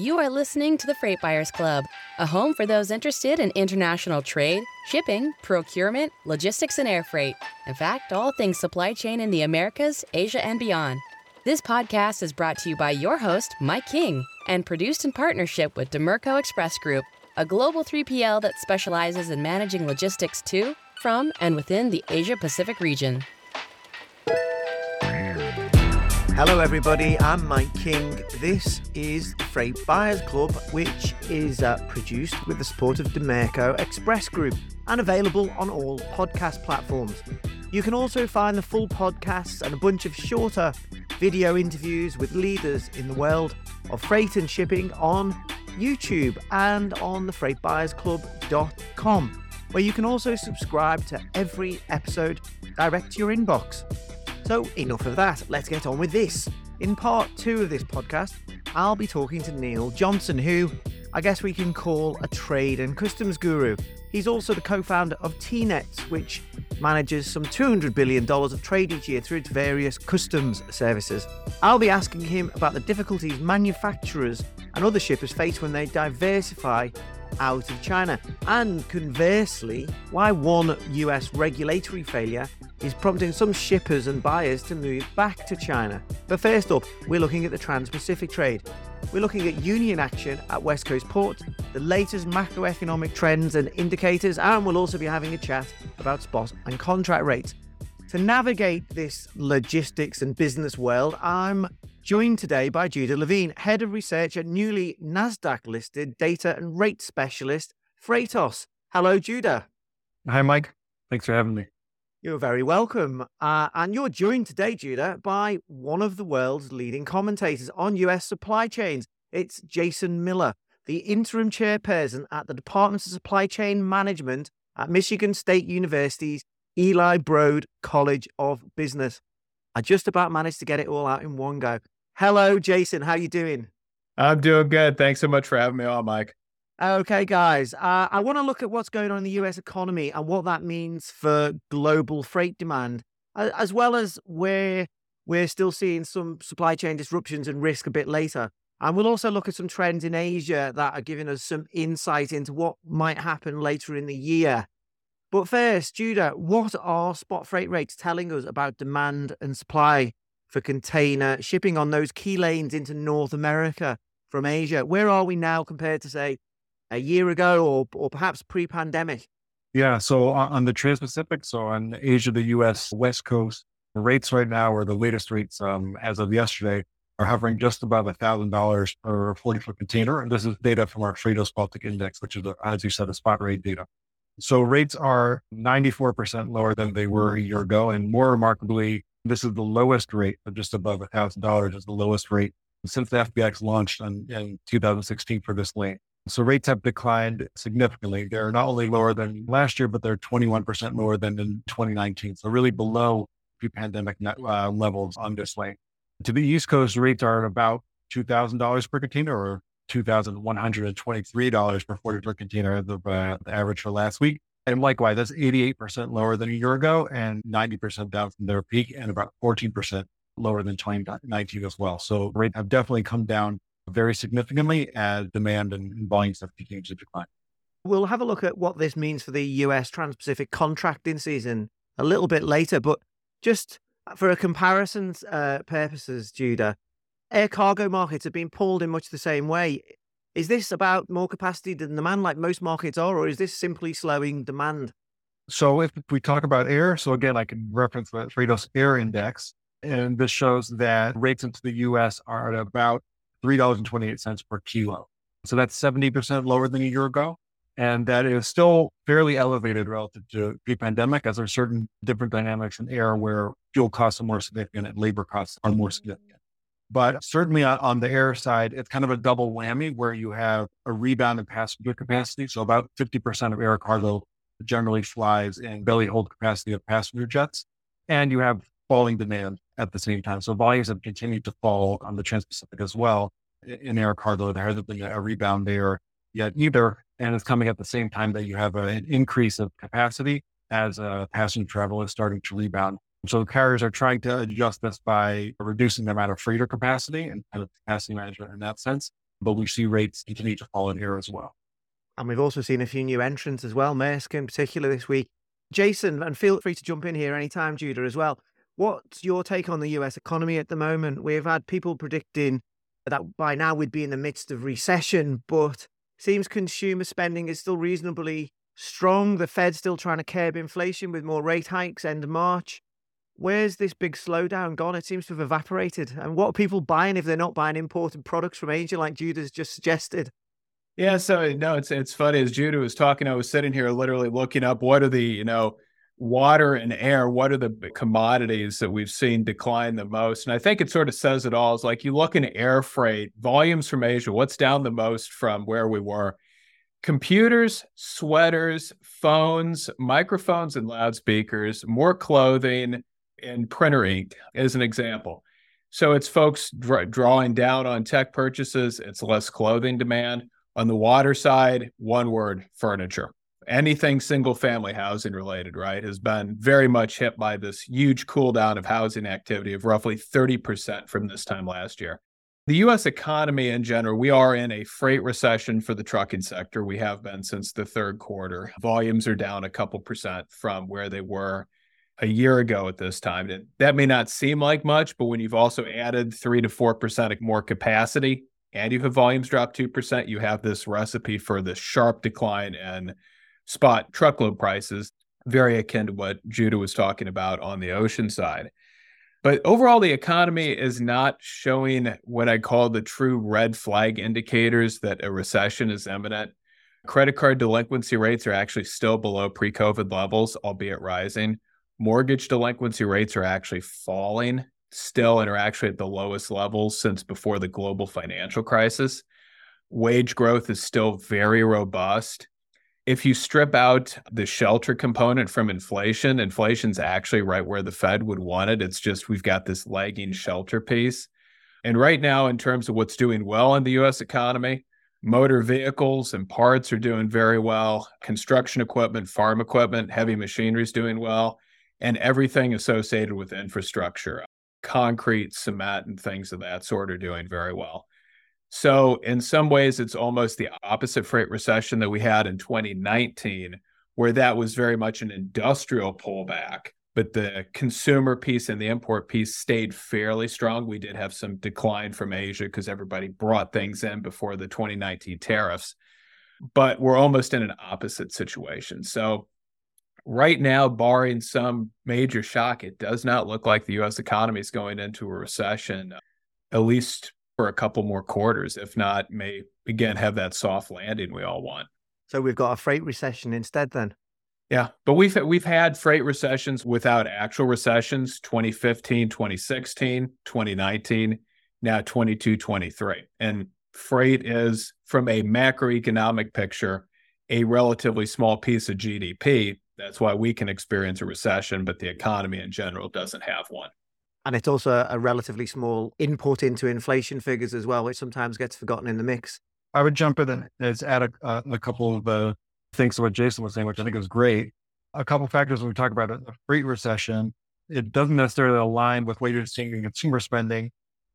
You are listening to the Freight Buyers Club, a home for those interested in international trade, shipping, procurement, logistics, and air freight. In fact, all things supply chain in the Americas, Asia, and beyond. This podcast is brought to you by your host, Mike King, and produced in partnership with Dimerco Express Group, a global 3PL that specializes in managing logistics to, from, and within the Asia Pacific region. Hello, everybody. I'm Mike King. This is the Freight Buyers Club, which is uh, produced with the support of Dimerco Express Group and available on all podcast platforms. You can also find the full podcasts and a bunch of shorter video interviews with leaders in the world of freight and shipping on YouTube and on the freightbuyersclub.com, where you can also subscribe to every episode direct to your inbox. So, enough of that. Let's get on with this. In part two of this podcast, I'll be talking to Neil Johnson, who I guess we can call a trade and customs guru. He's also the co founder of TNETS, which manages some $200 billion of trade each year through its various customs services. I'll be asking him about the difficulties manufacturers and other shippers face when they diversify out of China, and conversely, why one US regulatory failure is prompting some shippers and buyers to move back to China. But first up, we're looking at the Trans Pacific trade. We're looking at union action at West Coast Port, the latest macroeconomic trends and indicators, and we'll also be having a chat about spot and contract rates. To navigate this logistics and business world, I'm joined today by Judah Levine, head of research at newly NASDAQ listed data and rate specialist Freightos. Hello, Judah. Hi, Mike. Thanks for having me. You're very welcome. Uh, and you're joined today, Judah, by one of the world's leading commentators on US supply chains. It's Jason Miller, the interim chairperson at the Department of Supply Chain Management at Michigan State University's Eli Broad College of Business. I just about managed to get it all out in one go. Hello, Jason. How are you doing? I'm doing good. Thanks so much for having me on, Mike. Okay, guys, uh, I want to look at what's going on in the US economy and what that means for global freight demand, as well as where we're still seeing some supply chain disruptions and risk a bit later. And we'll also look at some trends in Asia that are giving us some insight into what might happen later in the year. But first, Judah, what are spot freight rates telling us about demand and supply for container shipping on those key lanes into North America from Asia? Where are we now compared to, say, a year ago or, or perhaps pre pandemic? Yeah. So on the Trans Pacific, so on Asia, the US West Coast, the rates right now, or the latest rates um, as of yesterday, are hovering just above $1,000 per 40 foot container. And this is data from our Freightos Baltic Index, which is, as you said, a spot rate data. So rates are 94% lower than they were a year ago. And more remarkably, this is the lowest rate of just above $1,000 is the lowest rate since the FBX launched in, in 2016 for this lane. So rates have declined significantly. They're not only lower than last year, but they're 21% lower than in 2019. So really below pre-pandemic uh, levels on this lane. To the East Coast, rates are about $2,000 per container or $2,123 per 40 foot container as of uh, the average for last week. And likewise, that's 88% lower than a year ago and 90% down from their peak and about 14% lower than 2019 as well. So rates have definitely come down very significantly as demand and volumes have continued to decline. We'll have a look at what this means for the US Trans Pacific contracting season a little bit later, but just for a comparison's uh, purposes, Judah, air cargo markets have been pulled in much the same way. Is this about more capacity than demand, like most markets are, or is this simply slowing demand? So, if we talk about air, so again, I can reference the Freightos Air Index, and this shows that rates into the US are at about $3.28 per kilo. So that's 70% lower than a year ago. And that is still fairly elevated relative to pre pandemic, as there are certain different dynamics in air where fuel costs are more significant and labor costs are more significant. But certainly on the air side, it's kind of a double whammy where you have a rebound in passenger capacity. So about 50% of air cargo generally flies in belly hold capacity of passenger jets. And you have falling demand at the same time. So volumes have continued to fall on the Trans-Pacific as well in air cargo. There hasn't been a rebound there yet either. And it's coming at the same time that you have an increase of capacity as uh, passenger travel is starting to rebound. So carriers are trying to adjust this by reducing the amount of freighter capacity and kind of capacity management in that sense. but we see rates continue to fall in here as well. And we've also seen a few new entrants as well, Maersk in particular this week. Jason, and feel free to jump in here anytime, Judah, as well. What's your take on the US economy at the moment? We've had people predicting that by now we'd be in the midst of recession, but seems consumer spending is still reasonably strong. The Fed's still trying to curb inflation with more rate hikes end of March. Where's this big slowdown gone? It seems to have evaporated. And what are people buying if they're not buying imported products from Asia, like Judah's just suggested? Yeah, so no, it's it's funny as Judah was talking, I was sitting here literally looking up what are the, you know, water and air, what are the commodities that we've seen decline the most? And I think it sort of says it all. It's like you look in air freight, volumes from Asia, what's down the most from where we were? Computers, sweaters, phones, microphones and loudspeakers, more clothing, and printer ink as an example. So it's folks drawing down on tech purchases, it's less clothing demand. On the water side, one word furniture anything single family housing related, right, has been very much hit by this huge cool down of housing activity of roughly 30% from this time last year. The US economy in general, we are in a freight recession for the trucking sector. We have been since the third quarter. Volumes are down a couple percent from where they were a year ago at this time. That may not seem like much, but when you've also added three to 4% more capacity and you have volumes drop 2%, you have this recipe for this sharp decline in spot truckload prices, very akin to what Judah was talking about on the ocean side. But overall, the economy is not showing what I call the true red flag indicators that a recession is imminent. Credit card delinquency rates are actually still below pre COVID levels, albeit rising. Mortgage delinquency rates are actually falling still and are actually at the lowest levels since before the global financial crisis. Wage growth is still very robust if you strip out the shelter component from inflation, inflation's actually right where the Fed would want it. It's just we've got this lagging shelter piece. And right now, in terms of what's doing well in the US economy, motor vehicles and parts are doing very well. Construction equipment, farm equipment, heavy machinery is doing well. And everything associated with infrastructure, concrete, cement, and things of that sort are doing very well. So, in some ways, it's almost the opposite freight recession that we had in 2019, where that was very much an industrial pullback, but the consumer piece and the import piece stayed fairly strong. We did have some decline from Asia because everybody brought things in before the 2019 tariffs, but we're almost in an opposite situation. So, right now, barring some major shock, it does not look like the US economy is going into a recession, uh, at least for a couple more quarters, if not, may again have that soft landing we all want. So we've got a freight recession instead, then. Yeah, but we've we've had freight recessions without actual recessions 2015, 2016, 2019, now 22, 23. And freight is from a macroeconomic picture a relatively small piece of GDP. That's why we can experience a recession, but the economy in general doesn't have one. And it's also a relatively small input into inflation figures as well, which sometimes gets forgotten in the mix. I would jump in and add a, uh, a couple of uh, things to what Jason was saying, which I think is great. A couple factors when we talk about a, a freight recession, it doesn't necessarily align with what you're seeing in consumer spending.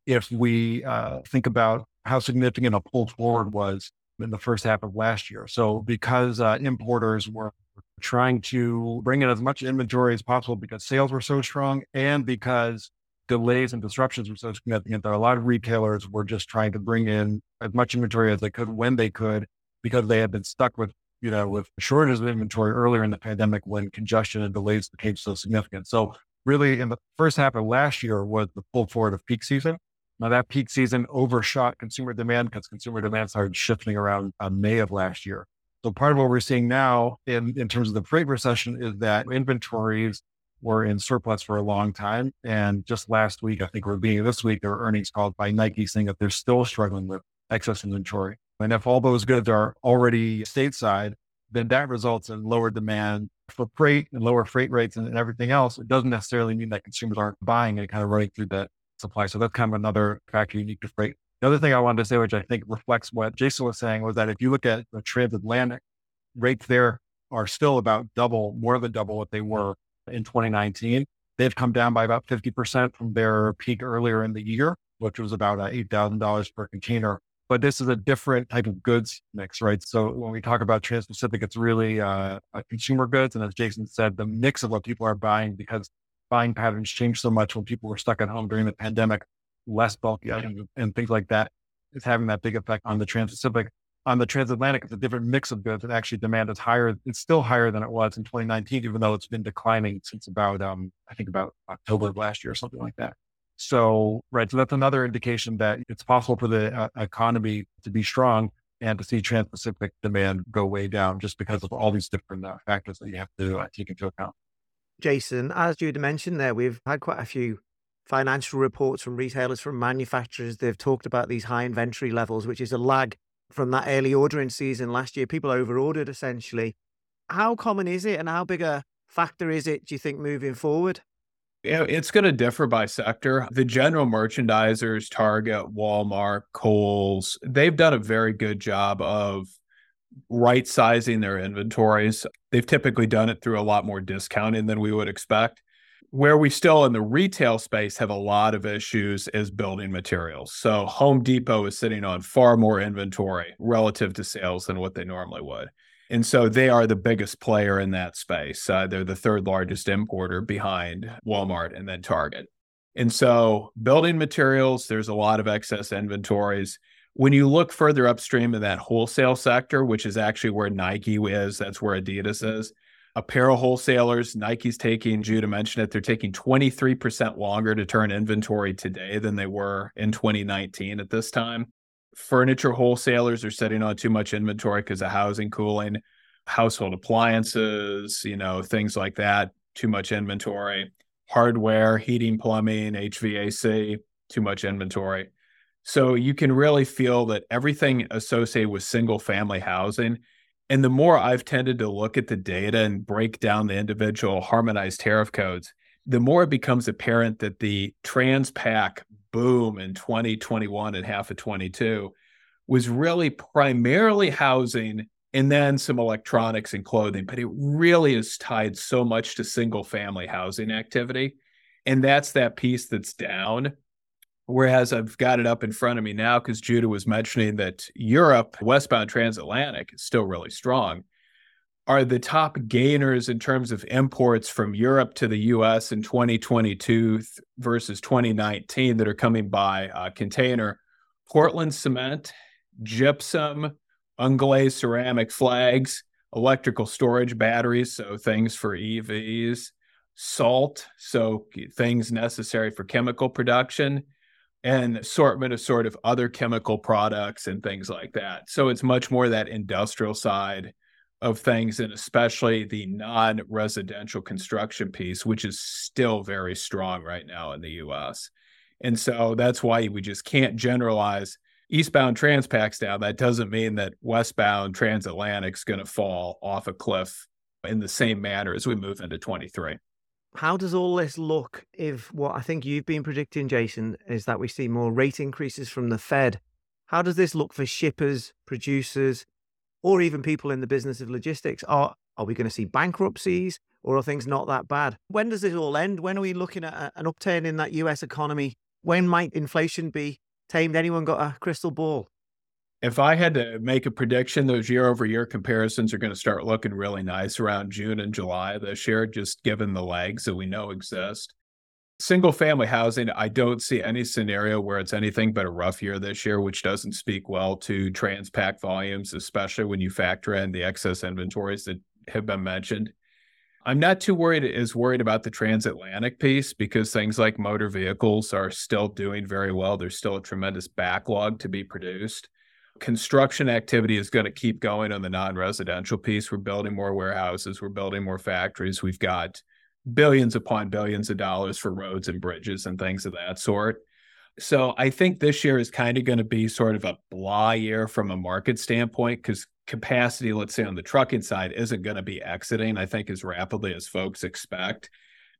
If we uh, think about how significant a pull forward was in the first half of last year. So because uh, importers were trying to bring in as much inventory as possible because sales were so strong and because delays and disruptions were so significant that a lot of retailers were just trying to bring in as much inventory as they could when they could because they had been stuck with you know with shortages of inventory earlier in the pandemic when congestion and delays became so significant. So really in the first half of last year was the pull forward of peak season. Now that peak season overshot consumer demand because consumer demand started shifting around uh, may of last year so part of what we're seeing now in, in terms of the freight recession is that inventories were in surplus for a long time. And just last week, I think we're being this week, there were earnings called by Nike saying that they're still struggling with excess inventory. And if all those goods are already stateside, then that results in lower demand for freight and lower freight rates and, and everything else. It doesn't necessarily mean that consumers aren't buying and kind of running through that supply. So that's kind of another factor unique to freight. The other thing I wanted to say, which I think reflects what Jason was saying, was that if you look at the transatlantic rates there are still about double, more than double what they were in 2019. They've come down by about 50% from their peak earlier in the year, which was about uh, $8,000 per container. but this is a different type of goods mix, right? So when we talk about Trans-Pacific, it's really uh, consumer goods. And as Jason said, the mix of what people are buying because buying patterns changed so much when people were stuck at home during the pandemic, less bulky items and things like that is having that big effect on the Trans-Pacific. On the transatlantic, it's a different mix of goods, and actually demand is higher. It's still higher than it was in 2019, even though it's been declining since about, um, I think, about October of last year or something like that. So, right. So that's another indication that it's possible for the uh, economy to be strong and to see Trans Pacific demand go way down just because of all these different uh, factors that you have to uh, take into account. Jason, as you mentioned there, we've had quite a few financial reports from retailers, from manufacturers. They've talked about these high inventory levels, which is a lag from that early ordering season last year. People overordered essentially. How common is it and how big a factor is it, do you think, moving forward? It's going to differ by sector. The general merchandisers, Target, Walmart, Kohl's, they've done a very good job of right sizing their inventories. They've typically done it through a lot more discounting than we would expect. Where we still in the retail space have a lot of issues is building materials. So Home Depot is sitting on far more inventory relative to sales than what they normally would. And so they are the biggest player in that space. Uh, they're the third largest importer behind Walmart and then Target. And so building materials, there's a lot of excess inventories. When you look further upstream in that wholesale sector, which is actually where Nike is, that's where Adidas is. Apparel wholesalers, Nike's taking, Judah mentioned it, they're taking 23% longer to turn inventory today than they were in 2019 at this time furniture wholesalers are sitting on too much inventory because of housing cooling, household appliances, you know, things like that, too much inventory, hardware, heating, plumbing, HVAC, too much inventory. So you can really feel that everything associated with single family housing. And the more I've tended to look at the data and break down the individual harmonized tariff codes, the more it becomes apparent that the Transpac boom in 2021 and half of 22 was really primarily housing and then some electronics and clothing, but it really is tied so much to single family housing activity. And that's that piece that's down. Whereas I've got it up in front of me now because Judah was mentioning that Europe, westbound transatlantic, is still really strong. Are the top gainers in terms of imports from Europe to the US in 2022 versus 2019 that are coming by uh, container? Portland cement, gypsum, unglazed ceramic flags, electrical storage batteries, so things for EVs, salt, so things necessary for chemical production, and assortment of sort of other chemical products and things like that. So it's much more that industrial side of things, and especially the non residential construction piece, which is still very strong right now in the US. And so that's why we just can't generalize eastbound Transpacs down. That doesn't mean that westbound transatlantic's going to fall off a cliff in the same manner as we move into 23. How does all this look if what I think you've been predicting, Jason, is that we see more rate increases from the Fed? How does this look for shippers, producers, or even people in the business of logistics are are we going to see bankruptcies or are things not that bad? When does this all end? When are we looking at an upturn in that US economy? When might inflation be tamed? Anyone got a crystal ball? If I had to make a prediction, those year over year comparisons are going to start looking really nice around June and July this year, just given the lags that we know exist. Single family housing, I don't see any scenario where it's anything but a rough year this year, which doesn't speak well to Transpac volumes, especially when you factor in the excess inventories that have been mentioned. I'm not too worried as worried about the transatlantic piece because things like motor vehicles are still doing very well. There's still a tremendous backlog to be produced. Construction activity is going to keep going on the non-residential piece. We're building more warehouses, we're building more factories. We've got billions upon billions of dollars for roads and bridges and things of that sort. So I think this year is kind of going to be sort of a blah year from a market standpoint because capacity, let's say on the trucking side, isn't going to be exiting, I think, as rapidly as folks expect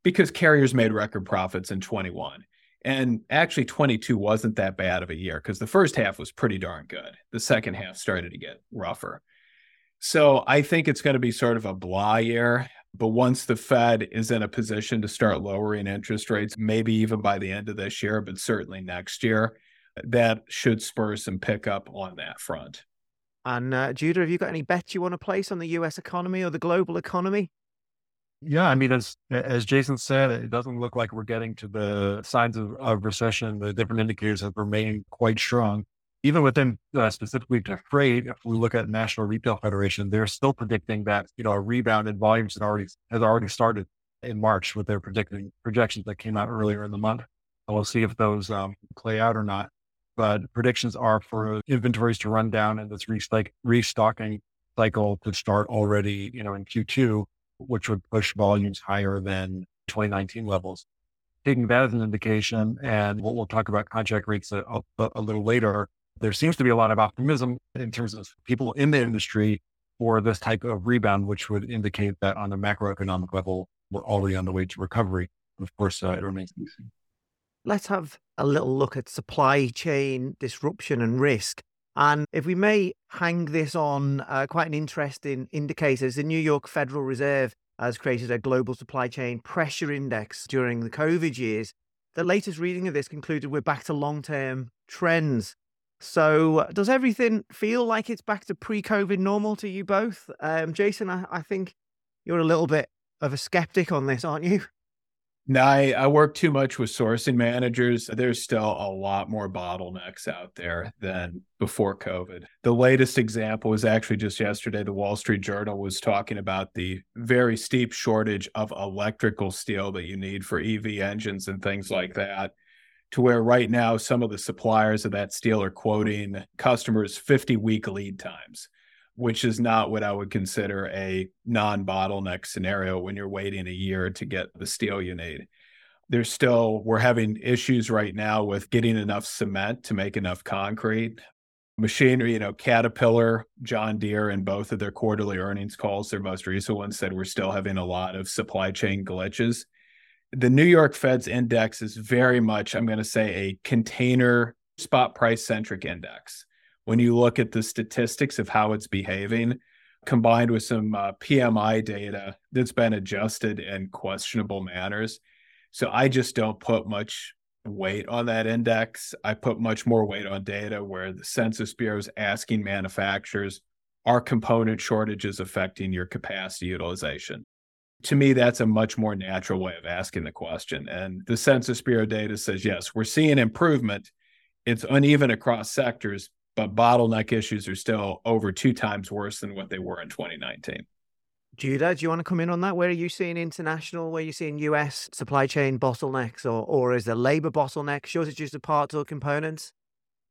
because carriers made record profits in 21. And actually, 22 wasn't that bad of a year because the first half was pretty darn good. The second half started to get rougher. So I think it's going to be sort of a blah year. But once the Fed is in a position to start lowering interest rates, maybe even by the end of this year, but certainly next year, that should spur some pickup on that front. And uh, Judah, have you got any bets you want to place on the U.S. economy or the global economy? Yeah, I mean, as as Jason said, it doesn't look like we're getting to the signs of, of recession. The different indicators have remained quite strong. Even within uh, specifically to freight, if we look at National Retail Federation, they're still predicting that you know a rebound in volumes has already has already started in March with their predicting projections that came out earlier in the month. And we'll see if those um, play out or not. But predictions are for inventories to run down and this restocking cycle to start already, you know, in Q2 which would push volumes higher than 2019 levels. Taking that as an indication, and what we'll talk about contract rates a, a, a little later, there seems to be a lot of optimism in terms of people in the industry for this type of rebound, which would indicate that on a macroeconomic level, we're already on the way to recovery. Of course, uh, it remains to be seen. Let's have a little look at supply chain disruption and risk. And if we may hang this on uh, quite an interesting indicator, the New York Federal Reserve has created a global supply chain pressure index during the COVID years. The latest reading of this concluded we're back to long term trends. So, does everything feel like it's back to pre COVID normal to you both? Um, Jason, I, I think you're a little bit of a skeptic on this, aren't you? No, I, I work too much with sourcing managers. There's still a lot more bottlenecks out there than before COVID. The latest example was actually just yesterday. The Wall Street Journal was talking about the very steep shortage of electrical steel that you need for EV engines and things like that. To where right now, some of the suppliers of that steel are quoting customers 50 week lead times which is not what I would consider a non bottleneck scenario when you're waiting a year to get the steel you need. There's still, we're having issues right now with getting enough cement to make enough concrete. Machinery, you know, Caterpillar, John Deere, and both of their quarterly earnings calls, their most recent one said we're still having a lot of supply chain glitches. The New York Fed's index is very much, I'm going to say, a container spot price centric index when you look at the statistics of how it's behaving, combined with some uh, PMI data that's been adjusted in questionable manners. So I just don't put much weight on that index. I put much more weight on data where the Census Bureau is asking manufacturers, are component shortages affecting your capacity utilization? To me, that's a much more natural way of asking the question. And the Census Bureau data says, yes, we're seeing improvement. It's uneven across sectors, but bottleneck issues are still over two times worse than what they were in 2019. Judah, do you want to come in on that? Where are you seeing international? Where are you seeing US supply chain bottlenecks, or or is there labor bottleneck, shortages of parts or components?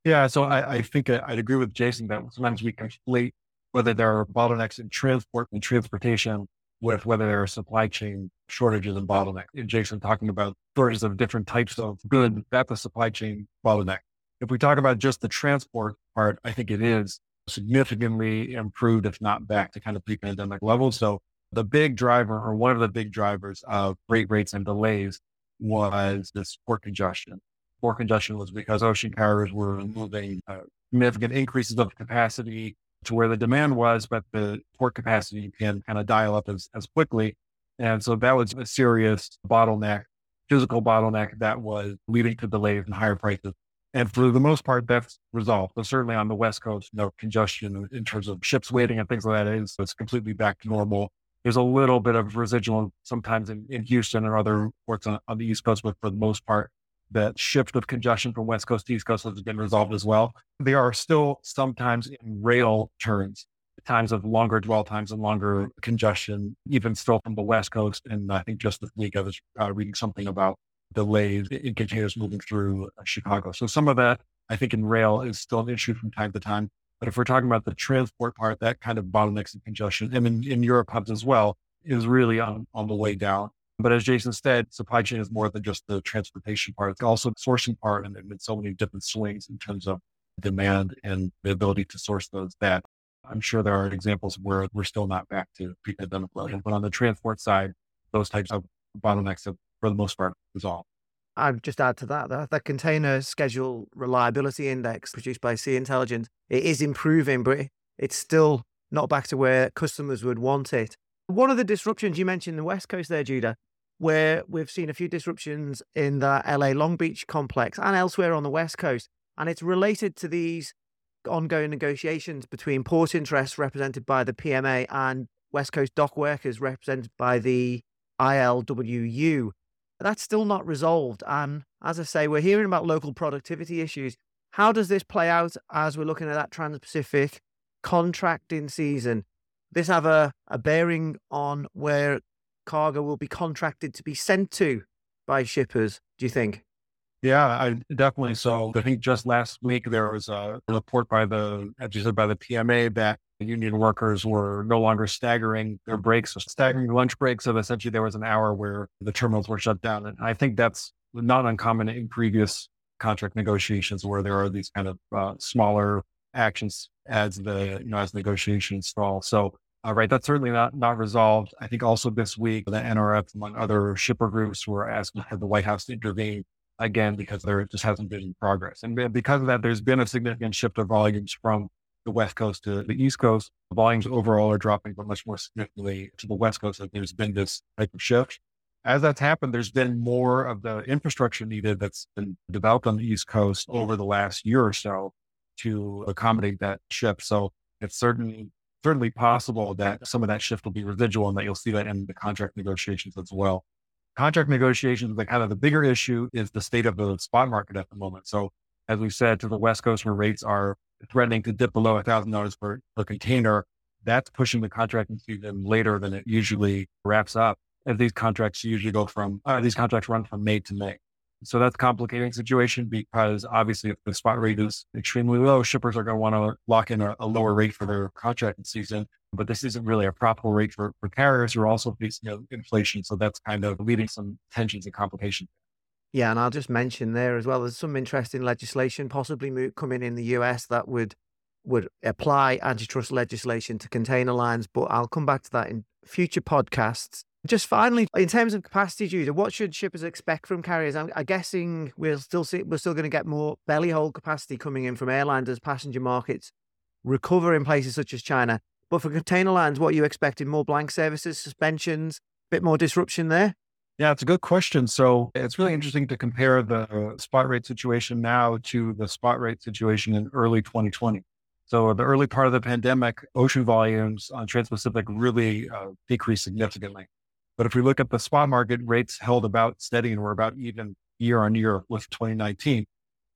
Yeah, so I, I think uh, I'd agree with Jason that sometimes we conflate whether there are bottlenecks in transport and transportation with whether there are supply chain shortages and bottlenecks. And Jason talking about shortages of different types of goods, that's a supply chain bottleneck. If we talk about just the transport part, I think it is significantly improved, if not back to kind of pre pandemic levels. So the big driver, or one of the big drivers of freight rates and delays, was this port congestion. Port congestion was because ocean carriers were moving uh, significant increases of capacity to where the demand was, but the port capacity can kind of dial up as, as quickly. And so that was a serious bottleneck, physical bottleneck that was leading to delays and higher prices and for the most part, that's resolved. But certainly on the West Coast, no congestion in terms of ships waiting and things like that is it's completely back to normal. There's a little bit of residual sometimes in, in Houston or other ports on, on the East Coast, but for the most part, that shift of congestion from West Coast to East Coast has been resolved as well. There are still sometimes in rail turns, times of longer dwell times and longer congestion, even still from the West Coast. And I think just this week I was uh, reading something about delays in containers moving through uh, Chicago. So some of that, I think, in rail is still an issue from time to time. But if we're talking about the transport part, that kind of bottlenecks and congestion, and in, in Europe hubs as well, is really on, on the way down. But as Jason said, supply chain is more than just the transportation part. It's also the sourcing part, and there have been so many different swings in terms of demand and the ability to source those that I'm sure there are examples where we're still not back to pre-pandemic levels. But on the transport side, those types of bottlenecks have for the most part resolved. I'd just add to that, that the container schedule reliability index produced by Sea Intelligence, it is improving, but it's still not back to where customers would want it. One of the disruptions you mentioned in the West Coast there, Judah, where we've seen a few disruptions in the LA Long Beach complex and elsewhere on the West Coast. and it's related to these ongoing negotiations between port interests represented by the PMA and West Coast dock workers represented by the ILWU. That's still not resolved. And as I say, we're hearing about local productivity issues. How does this play out as we're looking at that Trans Pacific contracting season? This have a, a bearing on where cargo will be contracted to be sent to by shippers, do you think? Yeah, I definitely. So I think just last week there was a report by the, as you said, by the PMA that union workers were no longer staggering their breaks, staggering lunch breaks. So essentially there was an hour where the terminals were shut down. And I think that's not uncommon in previous contract negotiations where there are these kind of uh, smaller actions as the, you know, as negotiations stall. So uh, right, that's certainly not not resolved. I think also this week the NRF, among other shipper groups, were asking for the White House to intervene again because there just hasn't been progress. And because of that, there's been a significant shift of volumes from the West Coast to the East Coast. The volumes overall are dropping, but much more significantly to the West Coast. That there's been this type of shift. As that's happened, there's been more of the infrastructure needed that's been developed on the East Coast over the last year or so to accommodate that shift. So it's certainly certainly possible that some of that shift will be residual and that you'll see that in the contract negotiations as well contract negotiations, the kind of the bigger issue is the state of the spot market at the moment. So as we said, to the West Coast where rates are threatening to dip below a $1,000 per, per container, that's pushing the contracting season later than it usually wraps up. As these contracts usually go from, uh, these contracts run from May to May. So that's complicating situation because obviously if the spot rate is extremely low, shippers are going to want to lock in a, a, lower rate for their contracting season. But this isn't really a profitable rate for, for carriers who are also facing you know, inflation. So that's kind of leading some tensions and complications. Yeah, and I'll just mention there as well, there's some interesting legislation possibly coming in the US that would would apply antitrust legislation to container lines, but I'll come back to that in future podcasts. Just finally, in terms of capacity, Judah, what should shippers expect from carriers? I'm, I'm guessing we'll still see we're still going to get more belly hold capacity coming in from airlines as passenger markets recover in places such as China. But for container lines, what are you expecting? More blank services, suspensions, a bit more disruption there? Yeah, it's a good question. So it's really interesting to compare the spot rate situation now to the spot rate situation in early 2020. So the early part of the pandemic, ocean volumes on Trans-Pacific really uh, decreased significantly. But if we look at the spot market, rates held about steady and were about even year on year with 2019.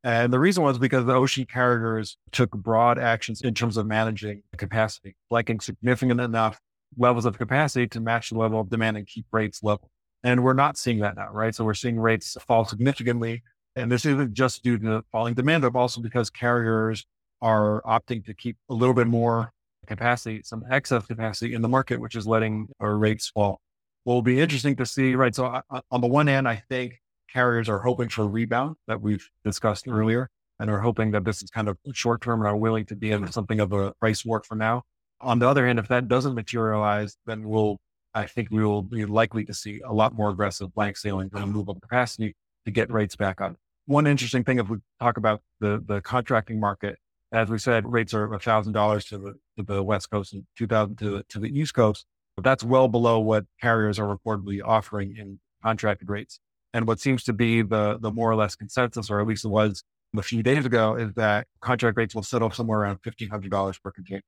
And the reason was because the ocean carriers took broad actions in terms of managing capacity, blanking significant enough levels of capacity to match the level of demand and keep rates level. And we're not seeing that now, right? So we're seeing rates fall significantly. And this isn't just due to the falling demand, but also because carriers are opting to keep a little bit more capacity, some excess capacity in the market, which is letting our rates fall will be interesting to see. Right. So uh, uh, on the one hand, I think carriers are hoping for a rebound that we've discussed earlier and are hoping that this is kind of short term and are willing to be in something of a price war for now. On the other hand, if that doesn't materialize, then we'll, I think we will be likely to see a lot more aggressive blank sailing and move up capacity to get rates back up. One interesting thing, if we talk about the, the contracting market, as we said, rates are $1,000 to the, to the West Coast and 2000 to, to the East Coast. But that's well below what carriers are reportedly offering in contracted rates. And what seems to be the, the more or less consensus, or at least it was a few days ago, is that contract rates will settle somewhere around $1,500 per container.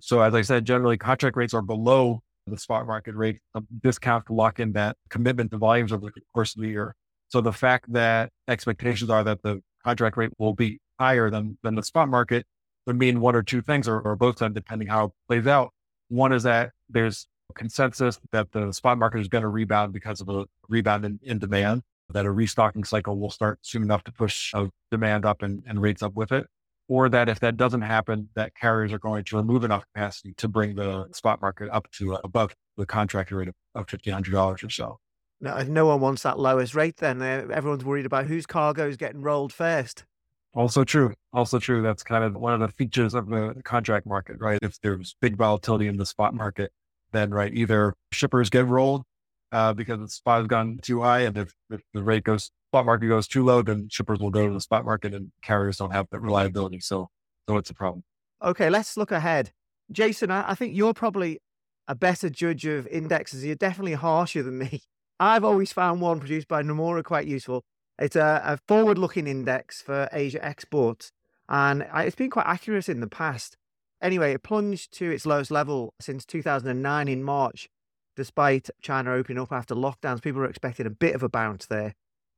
So as I said, generally contract rates are below the spot market rate, discount to lock in that commitment to volumes over the course of the year. So the fact that expectations are that the contract rate will be higher than, than the spot market would mean one or two things, or, or both of them, depending how it plays out. One is that there's consensus that the spot market is going to rebound because of a rebound in, in, demand, that a restocking cycle will start soon enough to push uh, demand up and, and, rates up with it. Or that if that doesn't happen, that carriers are going to remove enough capacity to bring the spot market up to above the contracted rate of, of $1,500 or so. No, no one wants that lowest rate then. Uh, everyone's worried about whose cargo is getting rolled first. Also true. Also true. That's kind of one of the features of the contract market, right? If there's big volatility in the spot market, then right, either shippers get rolled uh, because the spot has gone too high, and if, if the rate goes spot market goes too low, then shippers will go to the spot market, and carriers don't have that reliability. So, so it's a problem. Okay, let's look ahead. Jason, I, I think you're probably a better judge of indexes. You're definitely harsher than me. I've always found one produced by Nomura quite useful. It's a, a forward looking index for Asia exports, and it's been quite accurate in the past. Anyway, it plunged to its lowest level since 2009 in March, despite China opening up after lockdowns. People were expecting a bit of a bounce there.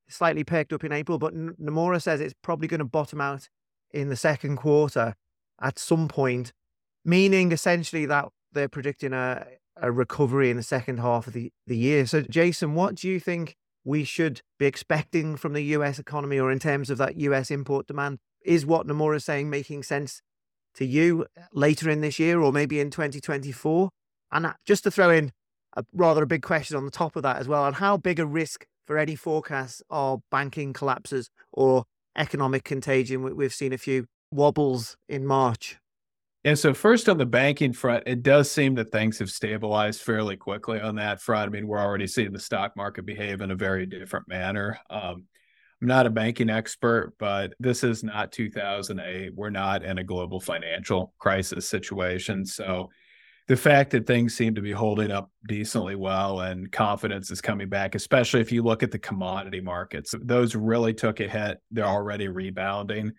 Slightly perked up in April, but Nomura says it's probably going to bottom out in the second quarter at some point, meaning essentially that they're predicting a, a recovery in the second half of the, the year. So, Jason, what do you think we should be expecting from the US economy or in terms of that US import demand? Is what Nomura is saying making sense to you later in this year or maybe in 2024? And uh, just to throw in a rather a big question on the top of that as well, on how big a risk for any forecasts are banking collapses or economic contagion? We've seen a few wobbles in March. Yeah, so first on the banking front, it does seem that things have stabilized fairly quickly on that front. I mean, we're already seeing the stock market behave in a very different manner. Um, I'm not a banking expert, but this is not 2008. We're not in a global financial crisis situation. So the fact that things seem to be holding up decently well and confidence is coming back, especially if you look at the commodity markets, those really took a hit. They're already rebounding.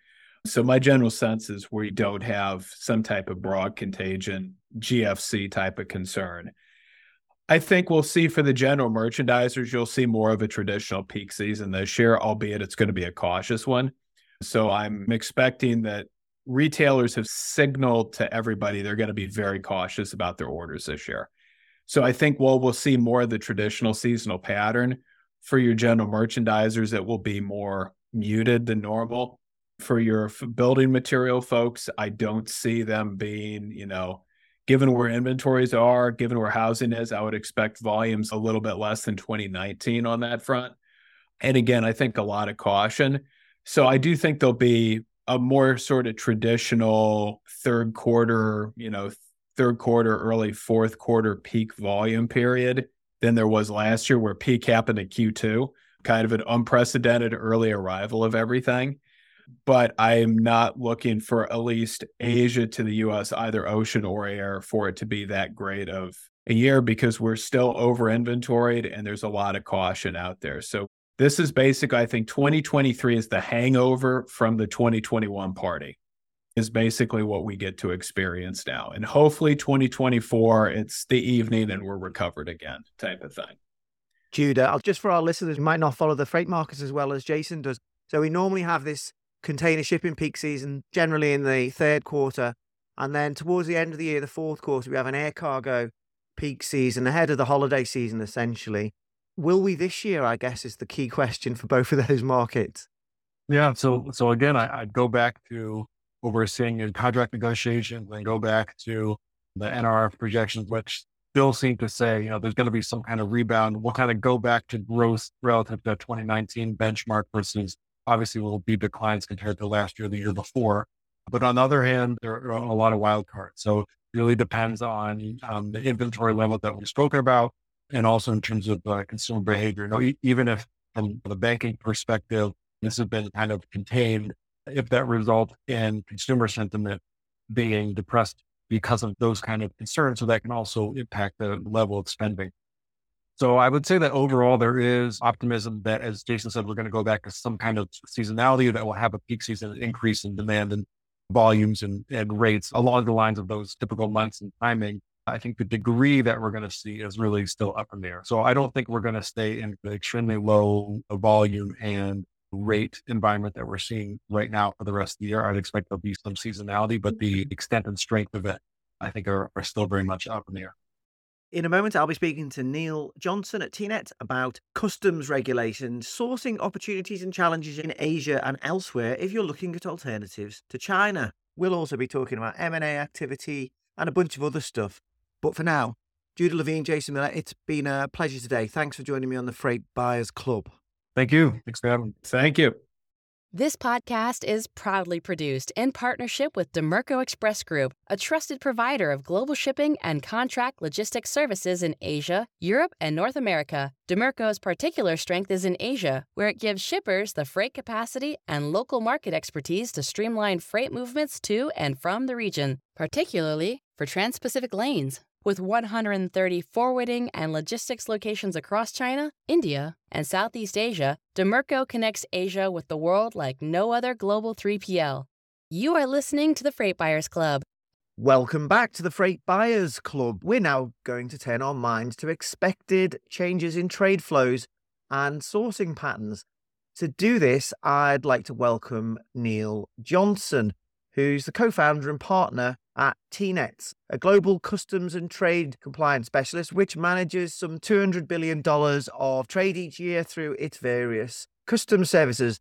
So my general sense is we don't have some type of broad contagion, GFC type of concern. I think we'll see for the general merchandisers, you'll see more of a traditional peak season this year, albeit it's going to be a cautious one. So I'm expecting that retailers have signaled to everybody they're going to be very cautious about their orders this year. So I think while we'll see more of the traditional seasonal pattern for your general merchandisers, it will be more muted than normal. For your building material folks, I don't see them being, you know, given where inventories are, given where housing is, I would expect volumes a little bit less than 2019 on that front. And again, I think a lot of caution. So I do think there'll be a more sort of traditional third quarter, you know, third quarter, early fourth quarter peak volume period than there was last year, where peak happened in Q2, kind of an unprecedented early arrival of everything but I'm not looking for at least Asia to the US, either ocean or air, for it to be that great of a year because we're still over inventoried and there's a lot of caution out there. So this is basically, I think 2023 is the hangover from the 2021 party, is basically what we get to experience now. And hopefully 2024, it's the evening and we're recovered again, type of thing. Judah, just for our listeners might not follow the freight markets as well as Jason does. So we normally have this container shipping peak season, generally in the third quarter. And then towards the end of the year, the fourth quarter, we have an air cargo peak season ahead of the holiday season, essentially. Will we this year? I guess is the key question for both of those markets. Yeah. So, so again, I, would go back to what we're seeing in contract negotiations and go back to the NRF projections, which still seem to say, you know, there's going to be some kind of rebound. We'll kind of go back to growth relative to 2019 benchmark versus obviously will be declines compared to last year, the year before. But on the other hand, there are a lot of wild cards. So it really depends on um, the inventory level that we've spoken about, and also in terms of uh, consumer behavior. You know, e- even if from the banking perspective, this has been kind of contained, if that results in consumer sentiment being depressed because of those kind of concerns, so that can also impact the level of spending. So I would say that overall there is optimism that, as Jason said, we're going to go back to some kind of seasonality that will have a peak season increase in demand and volumes and, and rates along the lines of those typical months and timing. I think the degree that we're going to see is really still up in the air. So I don't think we're going to stay in the extremely low volume and rate environment that we're seeing right now for the rest of the year. I'd expect there'll be some seasonality, but the mm-hmm. extent and strength of it, I think, are, are still very much up in the air. In a moment, I'll be speaking to Neil Johnson at TNET about customs regulations, sourcing opportunities and challenges in Asia and elsewhere if you're looking at alternatives to China. We'll also be talking about M&A activity and a bunch of other stuff. But for now, Judah Levine, Jason Miller, it's been a pleasure today. Thanks for joining me on the Freight Buyers Club. Thank you. Thanks for having me. Thank you. This podcast is proudly produced in partnership with Dimerco Express Group, a trusted provider of global shipping and contract logistics services in Asia, Europe, and North America. Dimerco's particular strength is in Asia, where it gives shippers the freight capacity and local market expertise to streamline freight movements to and from the region, particularly for trans Pacific lanes. With 130 forwarding and logistics locations across China, India, and Southeast Asia, Dimerco connects Asia with the world like no other global 3PL. You are listening to the Freight Buyers Club. Welcome back to the Freight Buyers Club. We're now going to turn our minds to expected changes in trade flows and sourcing patterns. To do this, I'd like to welcome Neil Johnson, who's the co founder and partner at TNETS, a global customs and trade compliance specialist which manages some $200 billion of trade each year through its various customs services.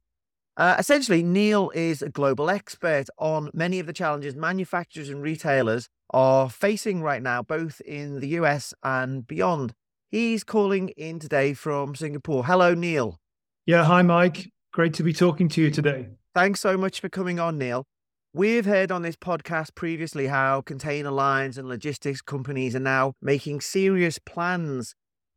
Uh, essentially, Neil is a global expert on many of the challenges manufacturers and retailers are facing right now, both in the US and beyond. He's calling in today from Singapore. Hello, Neil. Yeah, hi, Mike. Great to be talking to you today. Thanks so much for coming on, Neil. We've heard on this podcast previously how container lines and logistics companies are now making serious plans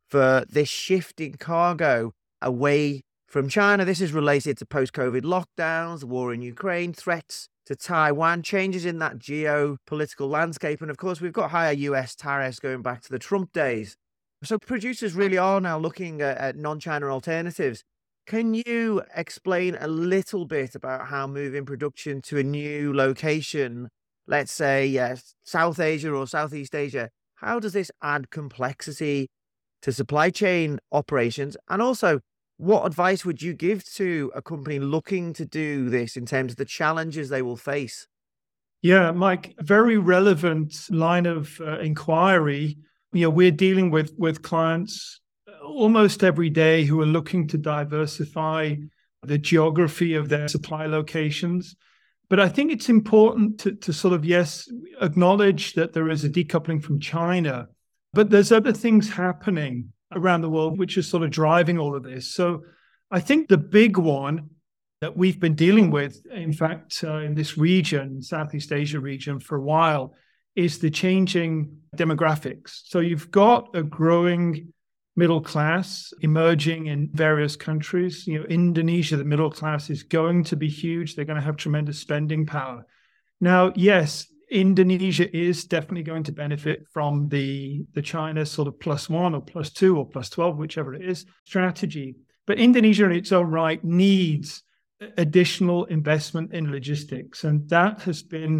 for this shift in cargo away from China. This is related to post COVID lockdowns, war in Ukraine, threats to Taiwan, changes in that geopolitical landscape. And of course, we've got higher US tariffs going back to the Trump days. So producers really are now looking at, at non China alternatives. Can you explain a little bit about how moving production to a new location, let's say yes, South Asia or Southeast Asia, how does this add complexity to supply chain operations? And also, what advice would you give to a company looking to do this in terms of the challenges they will face? Yeah, Mike, very relevant line of uh, inquiry. You know, we're dealing with with clients almost every day who are looking to diversify the geography of their supply locations. But I think it's important to, to sort of, yes, acknowledge that there is a decoupling from China, but there's other things happening around the world which are sort of driving all of this. So I think the big one that we've been dealing with, in fact, uh, in this region, Southeast Asia region, for a while, is the changing demographics. So you've got a growing middle class emerging in various countries. You know, Indonesia, the middle class is going to be huge. They're going to have tremendous spending power. Now, yes, Indonesia is definitely going to benefit from the the China sort of plus one or plus two or plus 12, whichever it is, strategy. But Indonesia in its own right needs additional investment in logistics. And that has been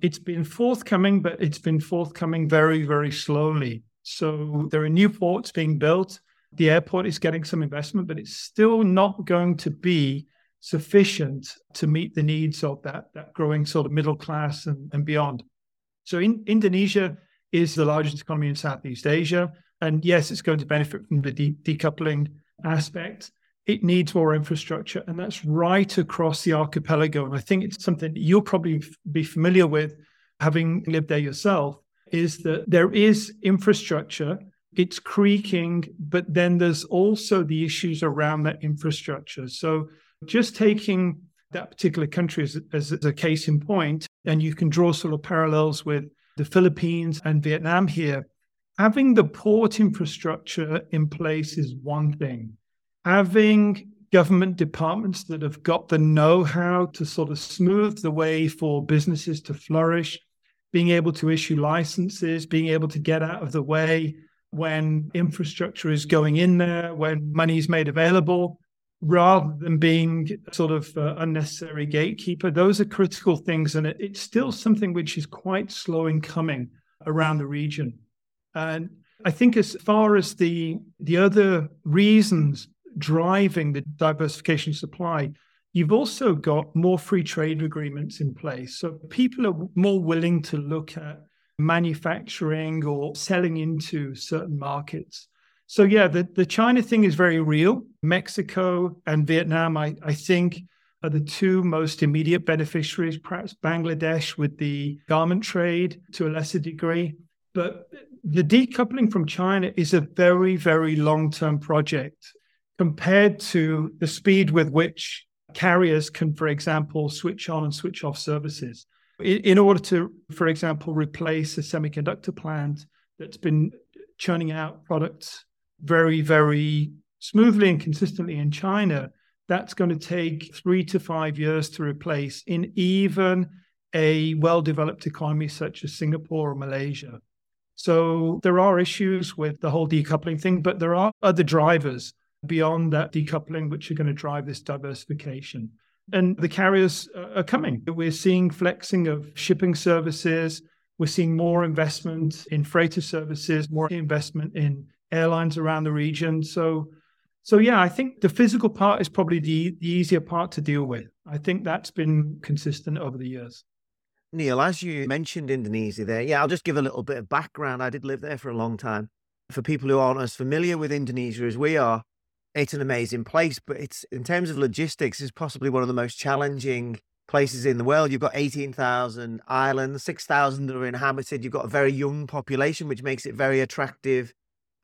it's been forthcoming, but it's been forthcoming very, very slowly. So there are new ports being built. The airport is getting some investment, but it's still not going to be sufficient to meet the needs of that, that growing sort of middle class and, and beyond. So in, Indonesia is the largest economy in Southeast Asia. And yes, it's going to benefit from the de- decoupling aspect. It needs more infrastructure, and that's right across the archipelago. And I think it's something you'll probably be familiar with, having lived there yourself is that there is infrastructure, it's creaking, but then there's also the issues around that infrastructure. So just taking that particular country as, as, as a case in point, and you can draw sort of parallels with the Philippines and Vietnam here. Having the port infrastructure in place is one thing. Having government departments that have got the know how to sort of smooth the way for businesses to flourish being able to issue licenses, being able to get out of the way when infrastructure is going in there, when money is made available, rather than being sort of uh, unnecessary gatekeeper. Those are critical things. And it's still something which is quite slow in coming around the region. And I think as far as the the other reasons driving the diversification supply, You've also got more free trade agreements in place. So people are more willing to look at manufacturing or selling into certain markets. So, yeah, the, the China thing is very real. Mexico and Vietnam, I, I think, are the two most immediate beneficiaries, perhaps Bangladesh with the garment trade to a lesser degree. But the decoupling from China is a very, very long term project compared to the speed with which carriers can, for example, switch on and switch off services. In, in order to, for example, replace a semiconductor plant that's been churning out products very, very smoothly and consistently in China, that's going to take three to five years to replace in even a well developed economy such as Singapore or Malaysia. So there are issues with the whole decoupling thing, but there are other drivers beyond that decoupling which are going to drive this diversification. And the carriers uh, are coming. We're seeing flexing of shipping services. We're seeing more investment in freighter services, more investment in airlines around the region. So, so yeah, I think the physical part is probably the, the easier part to deal with. I think that's been consistent over the years. Neil, as you mentioned Indonesia there, yeah, I'll just give a little bit of background. I did live there for a long time. For people who aren't as familiar with Indonesia as we are, it's an amazing place, but it's in terms of logistics, is possibly one of the most challenging places in the world. You've got 18,000 islands, 6,000 that are inhabited. You've got a very young population, which makes it very attractive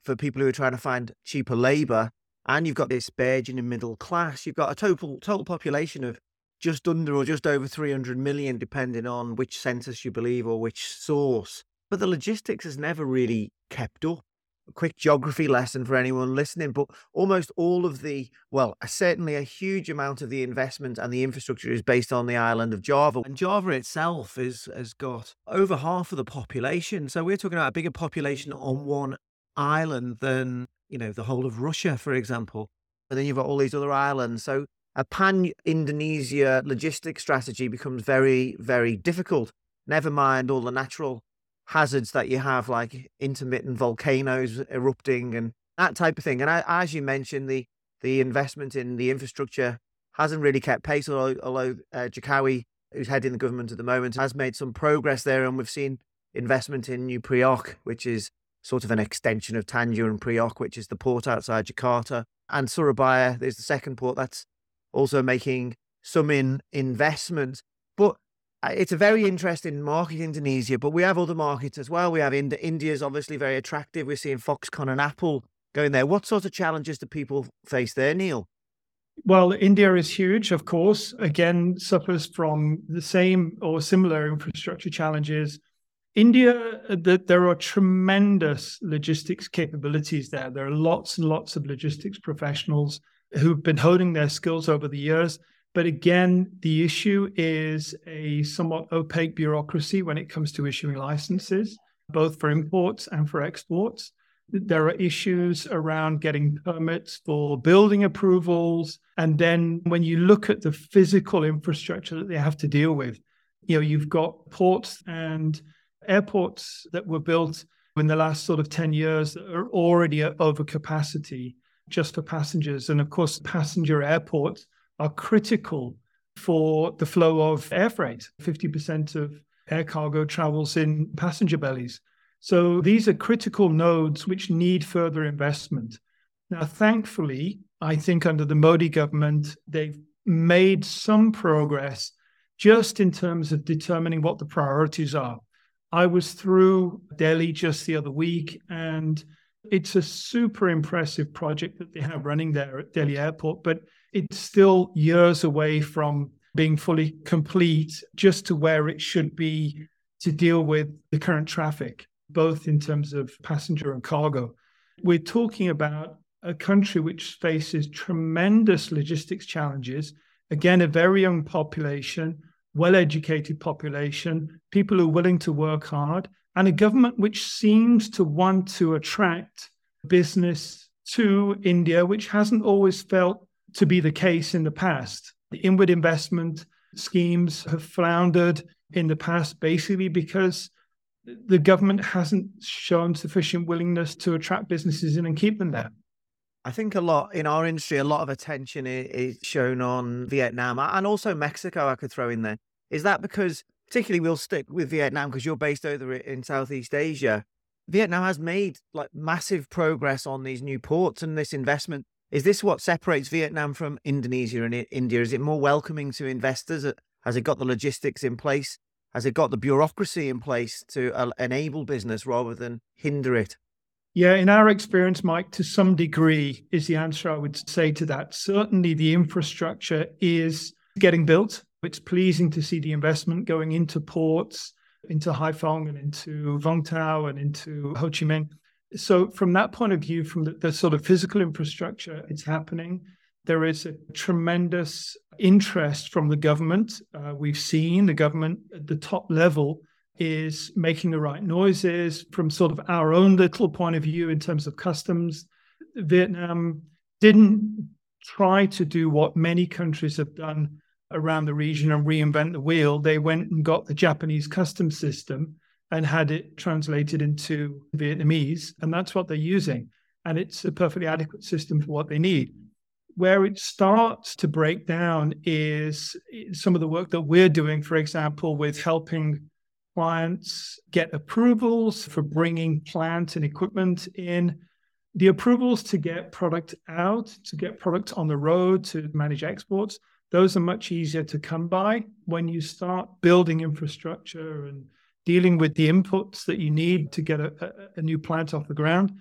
for people who are trying to find cheaper labor. And you've got this burgeoning middle class. You've got a total total population of just under or just over 300 million, depending on which census you believe or which source. But the logistics has never really kept up. Quick geography lesson for anyone listening, but almost all of the, well, certainly a huge amount of the investment and the infrastructure is based on the island of Java. And Java itself is, has got over half of the population. So we're talking about a bigger population on one island than, you know, the whole of Russia, for example. And then you've got all these other islands. So a pan Indonesia logistics strategy becomes very, very difficult. Never mind all the natural hazards that you have, like intermittent volcanoes erupting and that type of thing. And I, as you mentioned, the the investment in the infrastructure hasn't really kept pace, although, although uh, Jokowi, who's heading the government at the moment, has made some progress there. And we've seen investment in New Priok, which is sort of an extension of Tanjung Priok, which is the port outside Jakarta. And Surabaya, there's the second port that's also making some in investment. But it's a very interesting market, Indonesia, but we have other markets as well. We have India. India's obviously very attractive. We're seeing Foxconn and Apple going there. What sort of challenges do people face there, Neil? Well, India is huge, of course. Again, suffers from the same or similar infrastructure challenges. India, uh, that there are tremendous logistics capabilities there. There are lots and lots of logistics professionals who've been honing their skills over the years. But again, the issue is a somewhat opaque bureaucracy when it comes to issuing licenses, both for imports and for exports. There are issues around getting permits for building approvals. And then when you look at the physical infrastructure that they have to deal with, you know, you've got ports and airports that were built in the last sort of 10 years that are already at overcapacity just for passengers. And of course, passenger airports are critical for the flow of air freight. 50% of air cargo travels in passenger bellies. So these are critical nodes which need further investment. Now, thankfully, I think under the Modi government, they've made some progress just in terms of determining what the priorities are. I was through Delhi just the other week, and it's a super impressive project that they have running there at Delhi Airport, but it's still years away from being fully complete just to where it should be to deal with the current traffic, both in terms of passenger and cargo. We're talking about a country which faces tremendous logistics challenges. Again, a very young population, well educated population, people who are willing to work hard, and a government which seems to want to attract business to India, which hasn't always felt to be the case in the past. The inward investment schemes have floundered in the past, basically because the government hasn't shown sufficient willingness to attract businesses in and keep them there. I think a lot in our industry, a lot of attention is shown on Vietnam and also Mexico. I could throw in there. Is that because particularly we'll stick with Vietnam because you're based over in Southeast Asia. Vietnam has made like massive progress on these new ports and this investment. Is this what separates Vietnam from Indonesia and India? Is it more welcoming to investors? Has it got the logistics in place? Has it got the bureaucracy in place to uh, enable business rather than hinder it? Yeah, in our experience, Mike, to some degree is the answer I would say to that. Certainly, the infrastructure is getting built. It's pleasing to see the investment going into ports, into Haiphong and into Vung Tau and into Ho Chi Minh. So, from that point of view, from the, the sort of physical infrastructure, it's happening. There is a tremendous interest from the government. Uh, we've seen the government at the top level is making the right noises from sort of our own little point of view in terms of customs. Vietnam didn't try to do what many countries have done around the region and reinvent the wheel. They went and got the Japanese customs system and had it translated into Vietnamese, and that's what they're using. And it's a perfectly adequate system for what they need. Where it starts to break down is some of the work that we're doing, for example, with helping clients get approvals for bringing plant and equipment in. The approvals to get product out, to get product on the road, to manage exports, those are much easier to come by when you start building infrastructure and dealing with the inputs that you need to get a, a, new plant off the ground.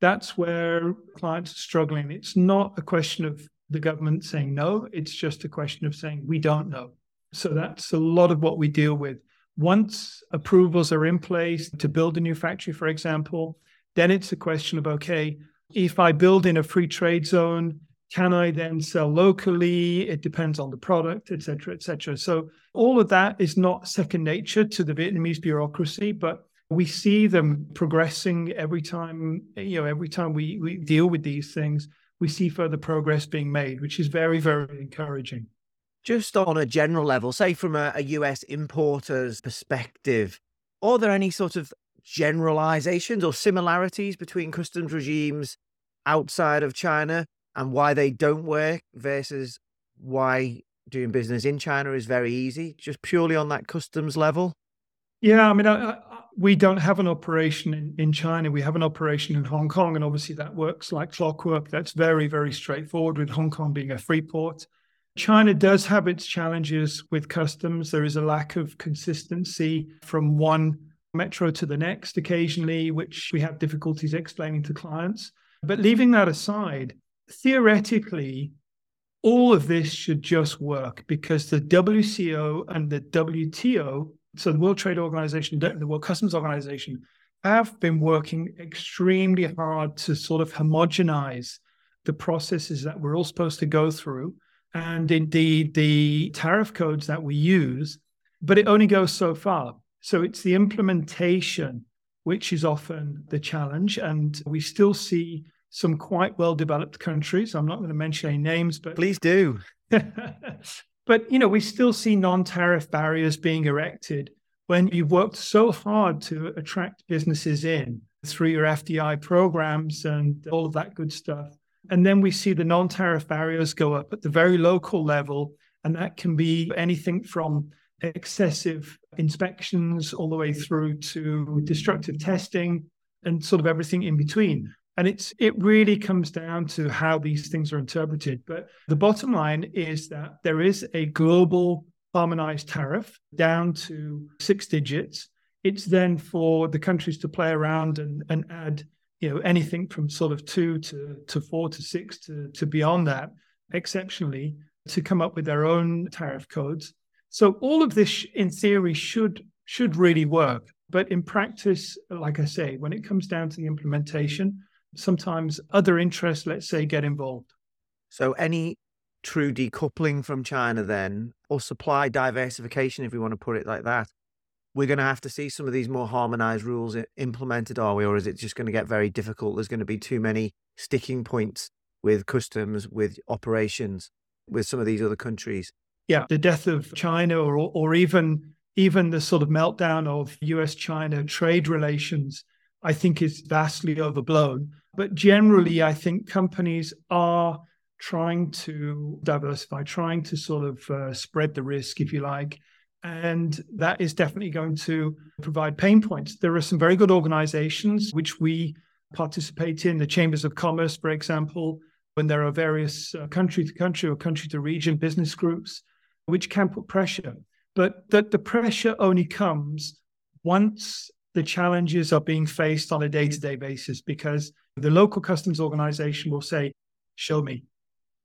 That's where clients are struggling. It's not a question of the government saying no, it's just a question of saying we don't know. So that's a lot of what we deal with. Once approvals are in place to build a new factory, for example, then it's a question of okay, if I build in a free trade zone, can I then sell locally? It depends on the product, et cetera, et cetera. So all of that is not second nature to the Vietnamese bureaucracy, but we see them progressing every time, you know, every time we, we deal with these things, we see further progress being made, which is very, very encouraging. Just on a general level, say from a, a US importer's perspective, are there any sort of generalizations or similarities between customs regimes outside of China and why they don't work versus why doing business in China is very easy, just purely on that customs level? Yeah, I mean, I, I, we don't have an operation in, in China. We have an operation in Hong Kong, and obviously that works like clockwork. That's very, very straightforward with Hong Kong being a free port. China does have its challenges with customs. There is a lack of consistency from one metro to the next occasionally, which we have difficulties explaining to clients. But leaving that aside, theoretically, all of this should just work because the WCO and the WTO, so the World Trade Organization, the World Customs Organization, have been working extremely hard to sort of homogenize the processes that we're all supposed to go through and indeed the tariff codes that we use, but it only goes so far. So it's the implementation which is often the challenge. And we still see some quite well developed countries. I'm not going to mention any names, but please do. but you know, we still see non-tariff barriers being erected when you've worked so hard to attract businesses in through your FDI programs and all of that good stuff. And then we see the non-tariff barriers go up at the very local level, and that can be anything from excessive inspections all the way through to destructive testing and sort of everything in between. And it's it really comes down to how these things are interpreted. But the bottom line is that there is a global harmonized tariff down to six digits. It's then for the countries to play around and, and add, you know, anything from sort of two to, to four to six to, to beyond that, exceptionally, to come up with their own tariff codes. So all of this in theory should should really work. But in practice, like I say, when it comes down to the implementation, sometimes other interests, let's say, get involved. So, any true decoupling from China, then, or supply diversification, if we want to put it like that, we're going to have to see some of these more harmonized rules implemented, are we? Or is it just going to get very difficult? There's going to be too many sticking points with customs, with operations, with some of these other countries. Yeah, the death of China, or or even even the sort of meltdown of U.S.-China trade relations, I think is vastly overblown. But generally, I think companies are trying to diversify, trying to sort of uh, spread the risk, if you like. And that is definitely going to provide pain points. There are some very good organizations which we participate in, the chambers of commerce, for example, when there are various uh, country to country or country to region business groups, which can put pressure. But that the pressure only comes once the challenges are being faced on a day to day basis because the local customs organization will say, show me.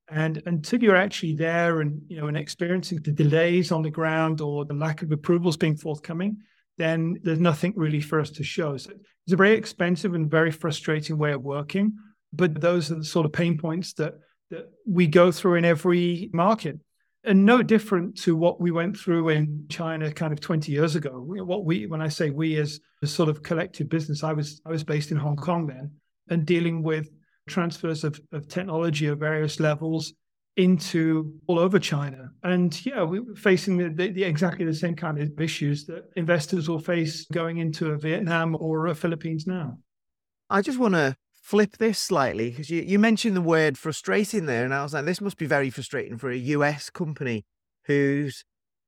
And until you're actually there and you know and experiencing the delays on the ground or the lack of approvals being forthcoming, then there's nothing really for us to show. So it's a very expensive and very frustrating way of working. But those are the sort of pain points that that we go through in every market. And no different to what we went through in China kind of 20 years ago. What we, when I say we as a sort of collective business, I was I was based in Hong Kong then and dealing with transfers of, of technology of various levels into all over China. And yeah, we were facing the, the, the, exactly the same kind of issues that investors will face going into a Vietnam or a Philippines now. I just want to flip this slightly because you, you mentioned the word frustrating there. And I was like, this must be very frustrating for a US company who's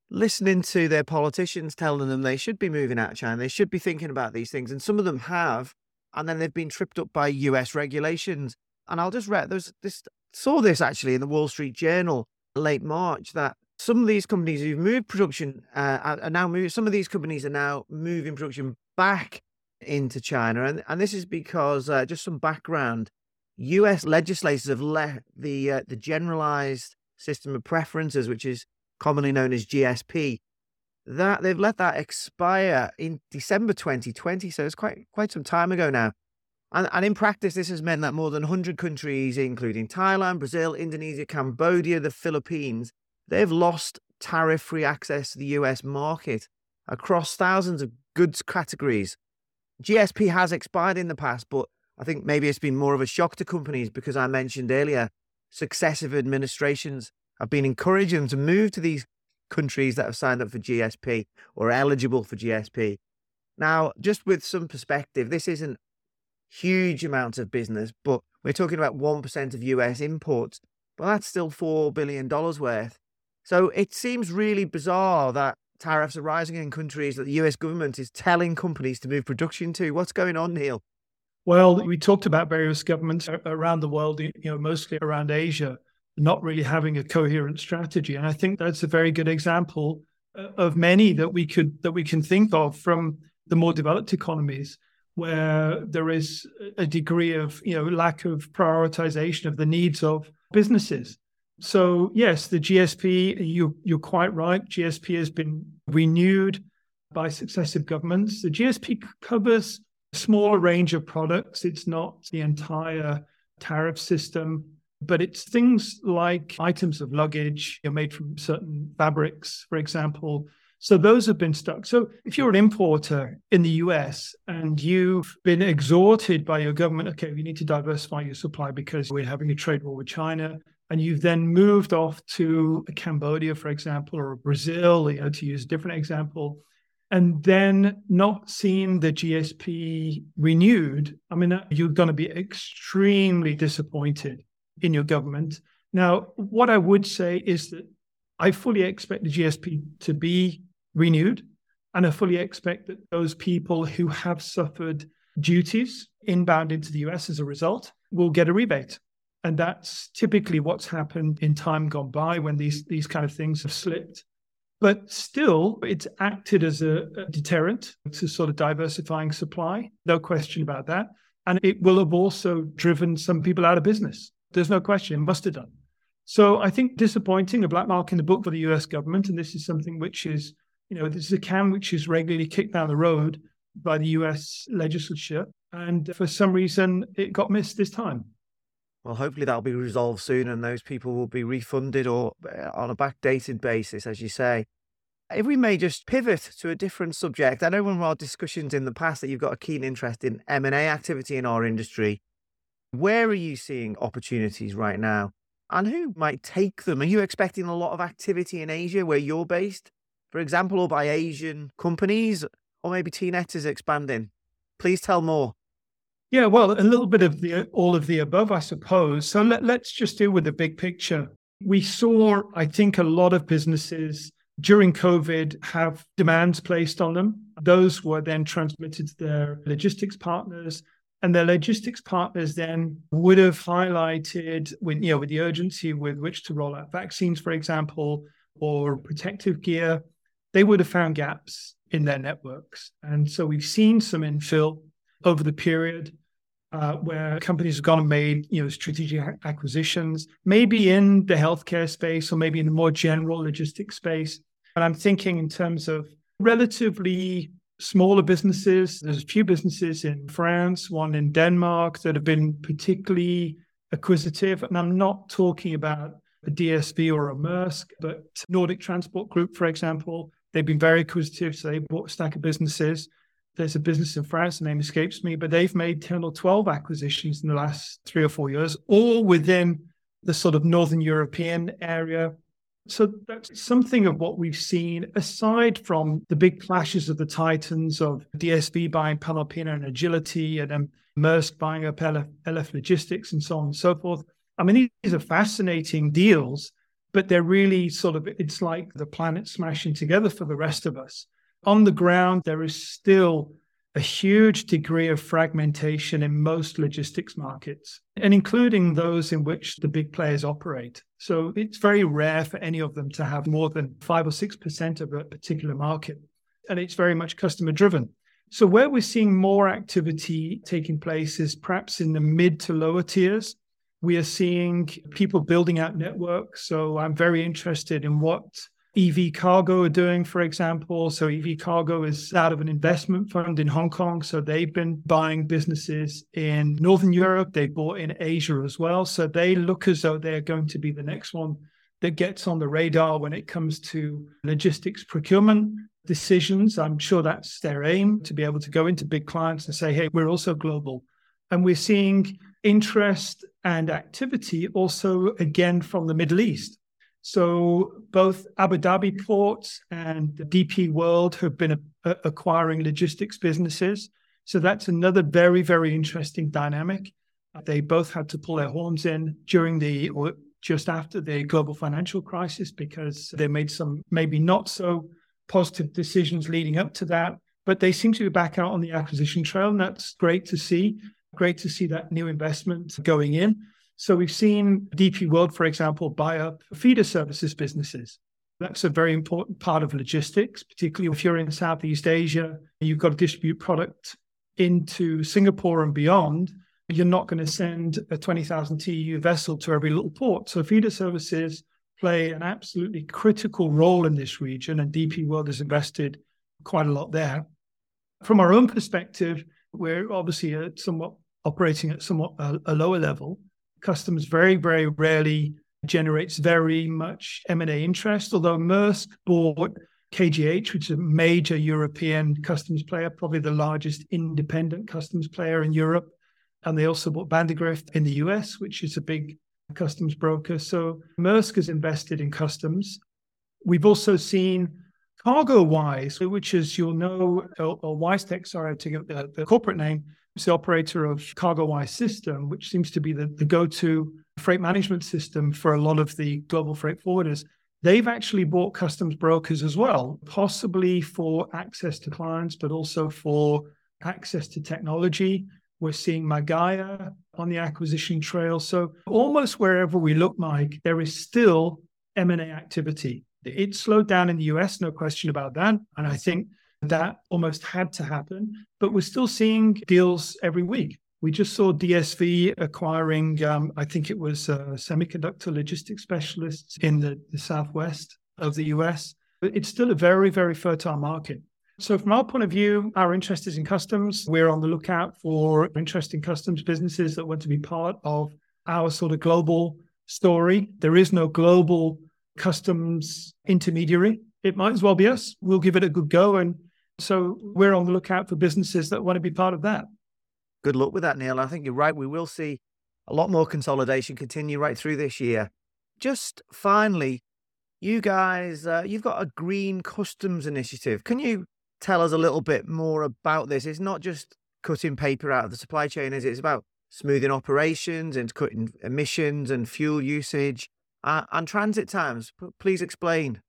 listening to their politicians telling them they should be moving out of China. They should be thinking about these things. And some of them have. And then they've been tripped up by US regulations. And I'll just read there's this saw this actually in the Wall Street Journal late March that some of these companies who've moved production uh, are now moving. Some of these companies are now moving production back into China, and and this is because uh, just some background. U.S. legislators have let the uh, the generalized system of preferences, which is commonly known as GSP, that they've let that expire in December 2020. So it's quite quite some time ago now. And, and in practice, this has meant that more than 100 countries, including Thailand, Brazil, Indonesia, Cambodia, the Philippines, they've lost tariff free access to the US market across thousands of goods categories. GSP has expired in the past, but I think maybe it's been more of a shock to companies because I mentioned earlier, successive administrations have been encouraging them to move to these countries that have signed up for GSP or eligible for GSP. Now, just with some perspective, this isn't huge amounts of business, but we're talking about 1% of US imports. Well, that's still $4 billion worth. So it seems really bizarre that tariffs are rising in countries that the US government is telling companies to move production to. What's going on, Neil? Well, we talked about various governments around the world, you know, mostly around Asia, not really having a coherent strategy. And I think that's a very good example uh, of many that we could that we can think of from the more developed economies where there is a degree of you know lack of prioritization of the needs of businesses. So yes, the GSP you you're quite right. GSP has been renewed by successive governments. The GSP covers a smaller range of products. It's not the entire tariff system, but it's things like items of luggage you made from certain fabrics, for example, so those have been stuck. So if you're an importer in the US and you've been exhorted by your government, okay, we need to diversify your supply because we're having a trade war with China, and you've then moved off to Cambodia, for example, or Brazil, you know, to use a different example, and then not seeing the GSP renewed, I mean, uh, you're going to be extremely disappointed in your government. Now, what I would say is that I fully expect the GSP to be renewed. And I fully expect that those people who have suffered duties inbound into the US as a result will get a rebate. And that's typically what's happened in time gone by when these, these kind of things have slipped. But still, it's acted as a, a deterrent to sort of diversifying supply. No question about that. And it will have also driven some people out of business. There's no question, it must have done. So I think disappointing, a black mark in the book for the US government. And this is something which is you know, this is a can which is regularly kicked down the road by the US legislature. And for some reason, it got missed this time. Well, hopefully that'll be resolved soon and those people will be refunded or uh, on a backdated basis, as you say. If we may just pivot to a different subject, I know from our discussions in the past that you've got a keen interest in M&A activity in our industry. Where are you seeing opportunities right now? And who might take them? Are you expecting a lot of activity in Asia where you're based? For example, or by Asian companies, or maybe TNET is expanding? Please tell more. Yeah, well, a little bit of the all of the above, I suppose. So let, let's just deal with the big picture. We saw, I think, a lot of businesses during COVID have demands placed on them. Those were then transmitted to their logistics partners. And their logistics partners then would have highlighted with, you know, with the urgency with which to roll out vaccines, for example, or protective gear they would have found gaps in their networks. And so we've seen some infill over the period uh, where companies have gone and made you know strategic acquisitions, maybe in the healthcare space or maybe in the more general logistics space. And I'm thinking in terms of relatively smaller businesses. There's a few businesses in France, one in Denmark that have been particularly acquisitive. And I'm not talking about a DSV or a Maersk, but Nordic Transport Group, for example, they've been very acquisitive. So they bought a stack of businesses. There's a business in France, the name escapes me, but they've made 10 or 12 acquisitions in the last three or four years, all within the sort of Northern European area. So that's something of what we've seen aside from the big clashes of the titans of DSV buying Panalpina and Agility and then Maersk buying up LF, LF Logistics and so on and so forth. I mean, these are fascinating deals, but they're really sort of, it's like the planet smashing together for the rest of us. On the ground, there is still a huge degree of fragmentation in most logistics markets, and including those in which the big players operate. So it's very rare for any of them to have more than five or 6% of a particular market. And it's very much customer driven. So where we're seeing more activity taking place is perhaps in the mid to lower tiers. We are seeing people building out networks. So I'm very interested in what EV Cargo are doing, for example. So EV Cargo is out of an investment fund in Hong Kong. So they've been buying businesses in Northern Europe. They bought in Asia as well. So they look as though they're going to be the next one that gets on the radar when it comes to logistics procurement decisions. I'm sure that's their aim to be able to go into big clients and say, hey, we're also global. And we're seeing interest and activity also again from the Middle East. So both Abu Dhabi ports and DP World have been a, a, acquiring logistics businesses. So that's another very, very interesting dynamic. They both had to pull their horns in during the or just after the global financial crisis because they made some maybe not so positive decisions leading up to that. But they seem to be back out on the acquisition trail, and that's great to see. Great to see that new investment going in. So we've seen DP World, for example, buy up feeder services businesses. That's a very important part of logistics, particularly if you're in Southeast Asia, you've got to distribute product into Singapore and beyond. You're not going to send a 20,000 TEU vessel to every little port. So feeder services play an absolutely critical role in this region, and DP World has invested quite a lot there. From our own perspective, we're obviously a somewhat operating at somewhat a, a lower level customs very, very rarely generates very much M&A interest, although Maersk bought KGH, which is a major European customs player, probably the largest independent customs player in Europe. And they also bought Vandegrift in the US, which is a big customs broker. So Maersk has invested in customs. We've also seen CargoWise, which is, you'll know, uh, or, or WiseTech, sorry, to get the, the corporate name, the operator of CargoWise system, which seems to be the, the go-to freight management system for a lot of the global freight forwarders. They've actually bought customs brokers as well, possibly for access to clients, but also for access to technology. We're seeing Magaya on the acquisition trail. So almost wherever we look, Mike, there is still M&A activity. It slowed down in the US, no question about that. And I think that almost had to happen, but we're still seeing deals every week. We just saw DSV acquiring, um, I think it was uh, semiconductor logistics specialists in the, the southwest of the US. It's still a very, very fertile market. So, from our point of view, our interest is in customs. We're on the lookout for interesting customs businesses that want to be part of our sort of global story. There is no global customs intermediary. It might as well be us. We'll give it a good go and so we're on the lookout for businesses that want to be part of that. Good luck with that, Neil. I think you're right. We will see a lot more consolidation continue right through this year. Just finally, you guys, uh, you've got a green customs initiative. Can you tell us a little bit more about this? It's not just cutting paper out of the supply chain, is it? It's about smoothing operations and cutting emissions and fuel usage uh, and transit times. P- please explain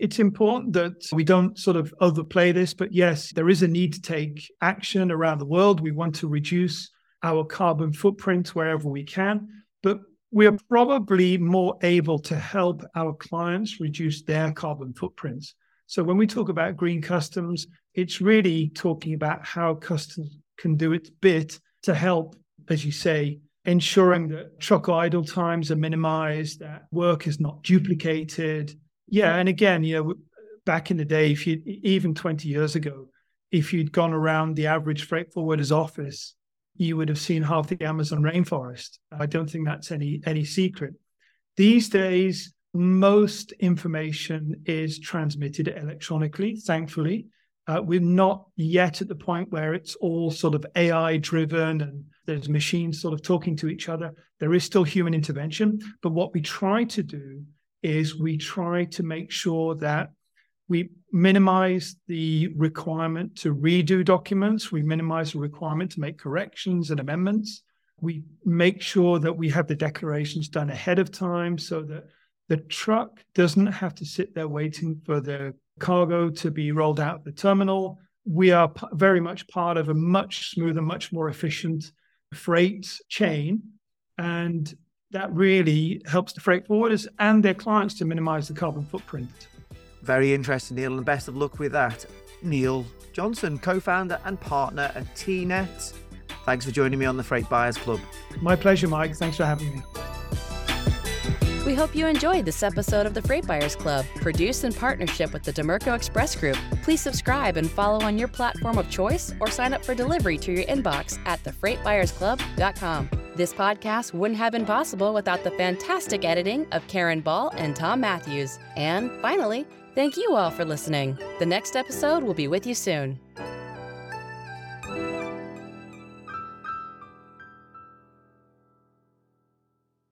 it's important that we don't sort of overplay this, but yes, there is a need to take action around the world. We want to reduce our carbon footprint wherever we can, but we are probably more able to help our clients reduce their carbon footprints. So when we talk about green customs, it's really talking about how customs can do its bit to help, as you say, ensuring that truck idle times are minimized, that work is not duplicated, yeah, and again, you know, back in the day, if you even 20 years ago, if you'd gone around the average freight forwarder's office, you would have seen half the Amazon rainforest. I don't think that's any any secret. These days, most information is transmitted electronically, thankfully. Uh, we're not yet at the point where it's all sort of AI driven and there's machines sort of talking to each other. There is still human intervention. But what we try to do is we try to make sure that we minimize the requirement to redo documents, we minimize the requirement to make corrections and amendments. We make sure that we have the declarations done ahead of time so that the truck doesn't have to sit there waiting for the cargo to be rolled out the terminal. We are very much part of a much smoother, much more efficient freight chain. And that really helps the freight forwarders and their clients to minimize the carbon footprint. Very interesting, Neil, and best of luck with that. Neil Johnson, co founder and partner at TNet. Thanks for joining me on the Freight Buyers Club. My pleasure, Mike. Thanks for having me. We hope you enjoyed this episode of the Freight Buyers Club, produced in partnership with the Dimerco Express Group. Please subscribe and follow on your platform of choice or sign up for delivery to your inbox at thefreightbuyersclub.com. This podcast wouldn't have been possible without the fantastic editing of Karen Ball and Tom Matthews. And finally, thank you all for listening. The next episode will be with you soon.